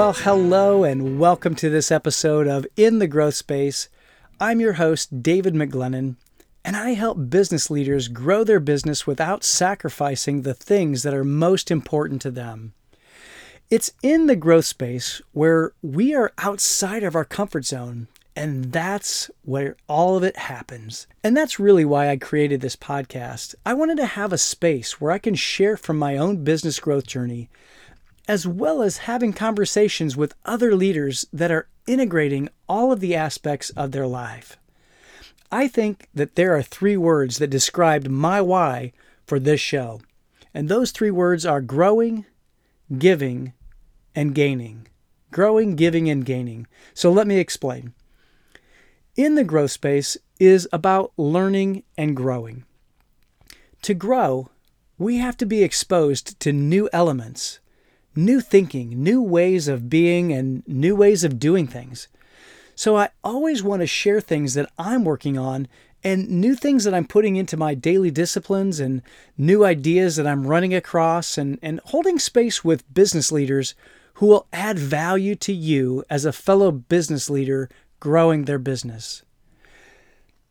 Well, hello and welcome to this episode of In the Growth Space. I'm your host, David McGlennen, and I help business leaders grow their business without sacrificing the things that are most important to them. It's in the growth space where we are outside of our comfort zone, and that's where all of it happens. And that's really why I created this podcast. I wanted to have a space where I can share from my own business growth journey as well as having conversations with other leaders that are integrating all of the aspects of their life. I think that there are three words that described my why for this show, and those three words are growing, giving, and gaining. Growing, giving, and gaining. So let me explain. In the growth space is about learning and growing. To grow, we have to be exposed to new elements new thinking, new ways of being, and new ways of doing things. So I always want to share things that I'm working on and new things that I'm putting into my daily disciplines and new ideas that I'm running across and, and holding space with business leaders who will add value to you as a fellow business leader growing their business.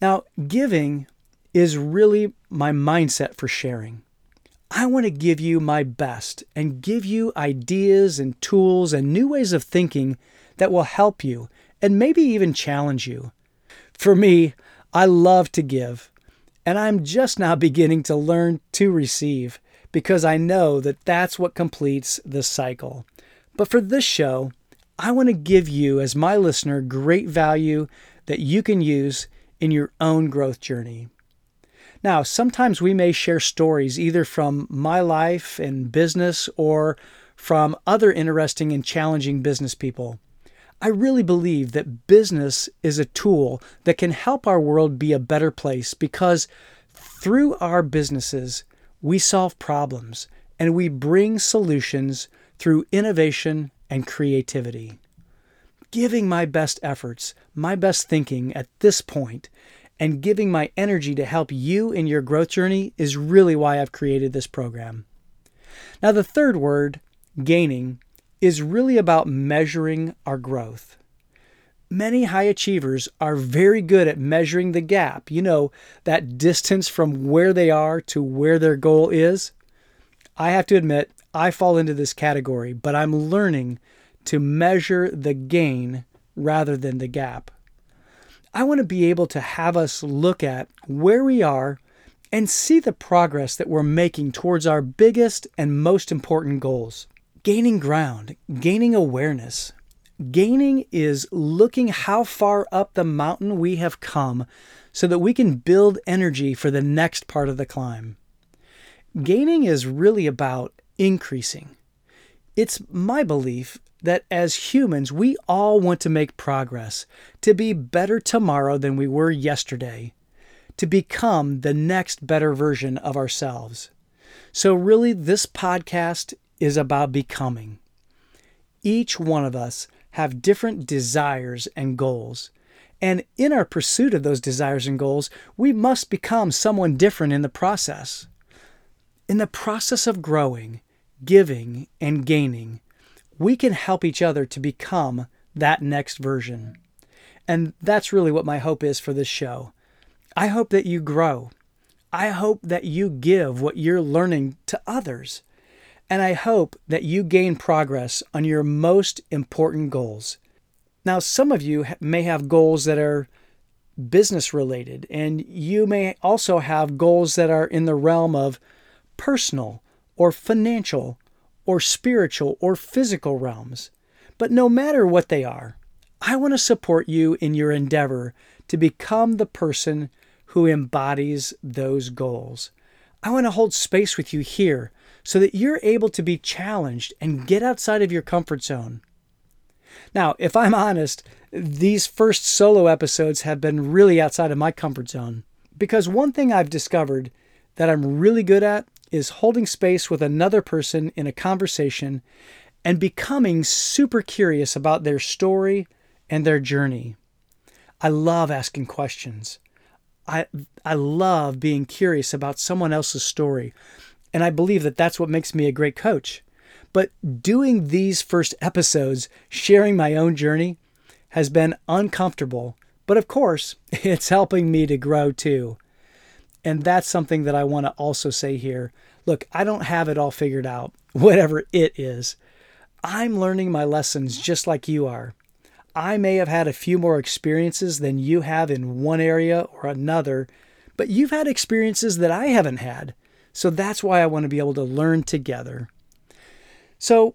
Now, giving is really my mindset for sharing. I want to give you my best and give you ideas and tools and new ways of thinking that will help you and maybe even challenge you. For me, I love to give, and I'm just now beginning to learn to receive because I know that that's what completes the cycle. But for this show, I want to give you, as my listener, great value that you can use in your own growth journey. Now, sometimes we may share stories either from my life and business or from other interesting and challenging business people. I really believe that business is a tool that can help our world be a better place because through our businesses, we solve problems and we bring solutions through innovation and creativity. Giving my best efforts, my best thinking at this point and giving my energy to help you in your growth journey is really why I've created this program. Now, the third word, gaining, is really about measuring our growth. Many high achievers are very good at measuring the gap, you know, that distance from where they are to where their goal is. I have to admit, I fall into this category, but I'm learning to measure the gain rather than the gap. I want to be able to have us look at where we are and see the progress that we're making towards our biggest and most important goals. Gaining ground, gaining awareness. Gaining is looking how far up the mountain we have come so that we can build energy for the next part of the climb. Gaining is really about increasing. It's my belief that as humans, we all want to make progress, to be better tomorrow than we were yesterday, to become the next better version of ourselves. So, really, this podcast is about becoming. Each one of us have different desires and goals. And in our pursuit of those desires and goals, we must become someone different in the process. In the process of growing, giving, and gaining, we can help each other to become that next version. And that's really what my hope is for this show. I hope that you grow. I hope that you give what you're learning to others. And I hope that you gain progress on your most important goals. Now, some of you may have goals that are business related, and you may also have goals that are in the realm of personal or financial or spiritual or physical realms. But no matter what they are, I want to support you in your endeavor to become the person who embodies those goals. I want to hold space with you here so that you're able to be challenged and get outside of your comfort zone. Now, if I'm honest, these first solo episodes have been really outside of my comfort zone because one thing I've discovered that I'm really good at is holding space with another person in a conversation and becoming super curious about their story and their journey. I love asking questions. I, I love being curious about someone else's story. And I believe that that's what makes me a great coach. But doing these first episodes, sharing my own journey, has been uncomfortable. But of course, it's helping me to grow too. And that's something that I want to also say here. Look, I don't have it all figured out, whatever it is. I'm learning my lessons just like you are. I may have had a few more experiences than you have in one area or another, but you've had experiences that I haven't had. So that's why I want to be able to learn together. So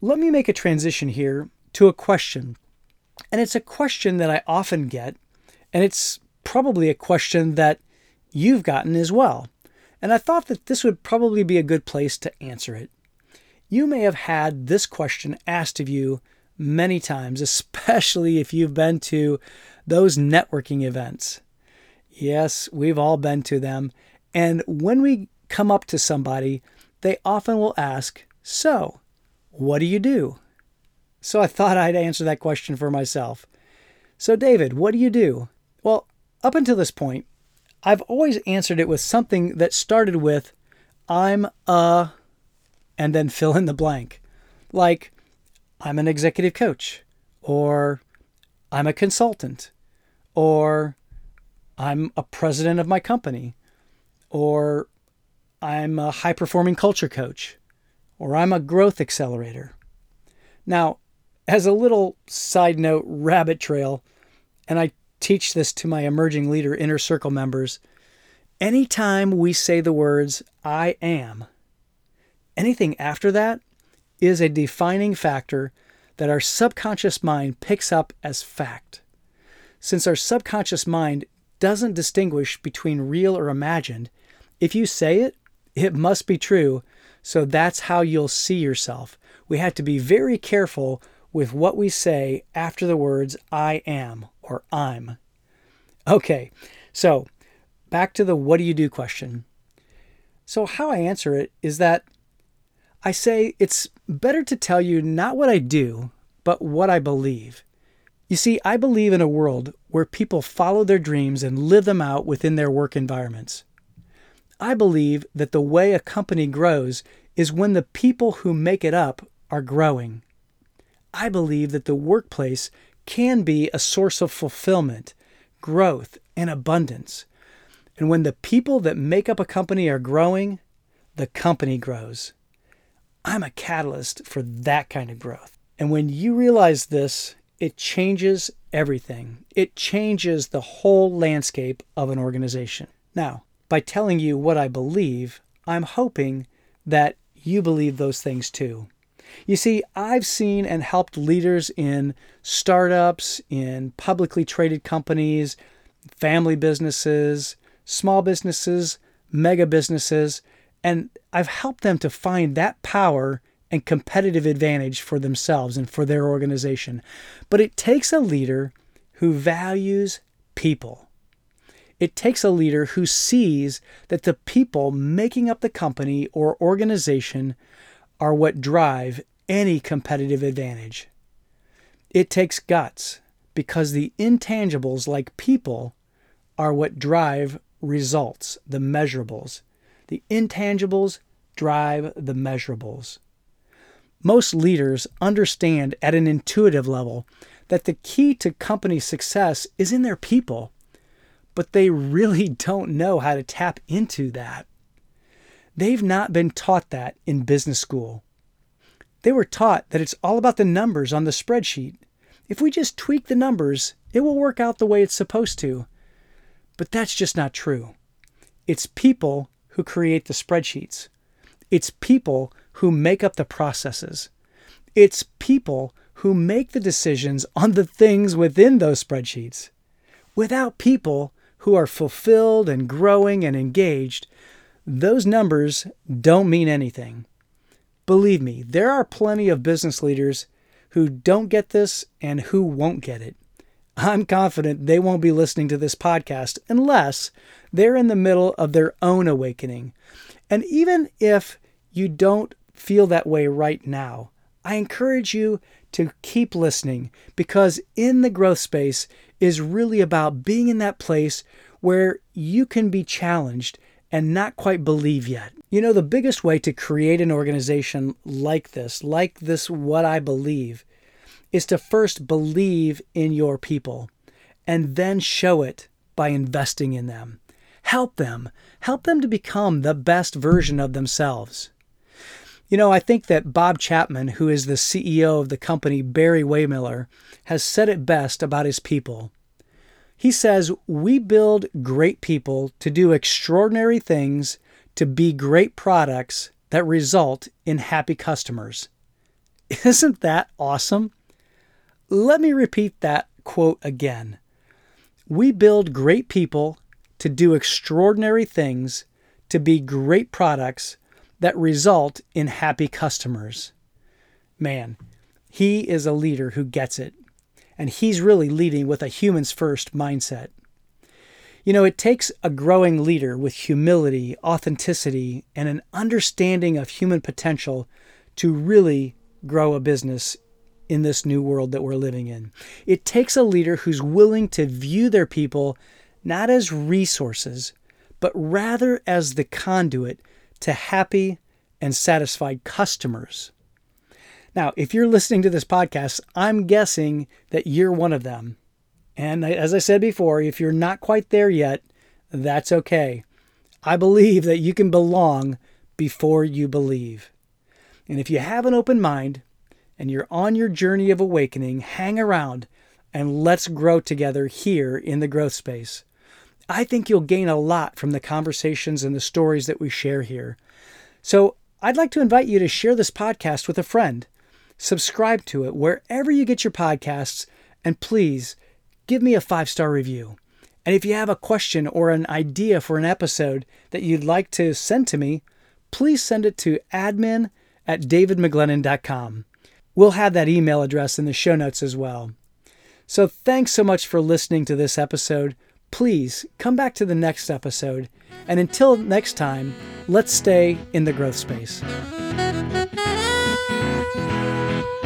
let me make a transition here to a question. And it's a question that I often get, and it's probably a question that you've gotten as well. And I thought that this would probably be a good place to answer it. You may have had this question asked of you many times, especially if you've been to those networking events. Yes, we've all been to them. And when we come up to somebody, they often will ask, So, what do you do? So I thought I'd answer that question for myself. So, David, what do you do? Well, up until this point, I've always answered it with something that started with, I'm a, and then fill in the blank. Like, I'm an executive coach, or I'm a consultant, or I'm a president of my company, or I'm a high performing culture coach, or I'm a growth accelerator. Now, as a little side note rabbit trail, and I teach this to my emerging leader inner circle members, anytime we say the words I am, anything after that is a defining factor that our subconscious mind picks up as fact. Since our subconscious mind doesn't distinguish between real or imagined, if you say it, it must be true. So that's how you'll see yourself. We have to be very careful with what we say after the words I am or I'm. Okay, so back to the what do you do question. So, how I answer it is that I say it's better to tell you not what I do, but what I believe. You see, I believe in a world where people follow their dreams and live them out within their work environments. I believe that the way a company grows is when the people who make it up are growing. I believe that the workplace can be a source of fulfillment, growth, and abundance. And when the people that make up a company are growing, the company grows. I'm a catalyst for that kind of growth. And when you realize this, it changes everything. It changes the whole landscape of an organization. Now, by telling you what I believe, I'm hoping that you believe those things too. You see, I've seen and helped leaders in startups, in publicly traded companies, family businesses, small businesses, mega businesses, and I've helped them to find that power and competitive advantage for themselves and for their organization. But it takes a leader who values people. It takes a leader who sees that the people making up the company or organization are what drive any competitive advantage. It takes guts because the intangibles, like people, are what drive results, the measurables. The intangibles drive the measurables. Most leaders understand at an intuitive level that the key to company success is in their people, but they really don't know how to tap into that. They've not been taught that in business school. They were taught that it's all about the numbers on the spreadsheet. If we just tweak the numbers, it will work out the way it's supposed to. But that's just not true. It's people who create the spreadsheets. It's people who make up the processes. It's people who make the decisions on the things within those spreadsheets. Without people who are fulfilled and growing and engaged, those numbers don't mean anything. Believe me, there are plenty of business leaders who don't get this and who won't get it. I'm confident they won't be listening to this podcast unless they're in the middle of their own awakening. And even if you don't feel that way right now, I encourage you to keep listening because in the growth space is really about being in that place where you can be challenged and not quite believe yet. You know, the biggest way to create an organization like this, like this, what I believe, is to first believe in your people and then show it by investing in them. Help them. Help them to become the best version of themselves. You know, I think that Bob Chapman, who is the CEO of the company Barry-Wehmiller, has said it best about his people. He says, We build great people to do extraordinary things to be great products that result in happy customers. Isn't that awesome? Let me repeat that quote again. We build great people to do extraordinary things to be great products that result in happy customers. Man, he is a leader who gets it, and he's really leading with a humans first mindset. You know, it takes a growing leader with humility, authenticity, and an understanding of human potential to really grow a business in this new world that we're living in. It takes a leader who's willing to view their people not as resources, but rather as the conduit to happy and satisfied customers. Now, if you're listening to this podcast, I'm guessing that you're one of them. And as I said before, if you're not quite there yet, that's okay. I believe that you can belong before you believe. And if you have an open mind and you're on your journey of awakening, hang around and let's grow together here in the growth space. I think you'll gain a lot from the conversations and the stories that we share here. So I'd like to invite you to share this podcast with a friend. Subscribe to it wherever you get your podcasts, and please give me a five star review. And if you have a question or an idea for an episode that you'd like to send to me, please send it to admin at davidmcglennen.com. We'll have that email address in the show notes as well. So thanks so much for listening to this episode. Please come back to the next episode. And until next time, let's stay in the growth space. Música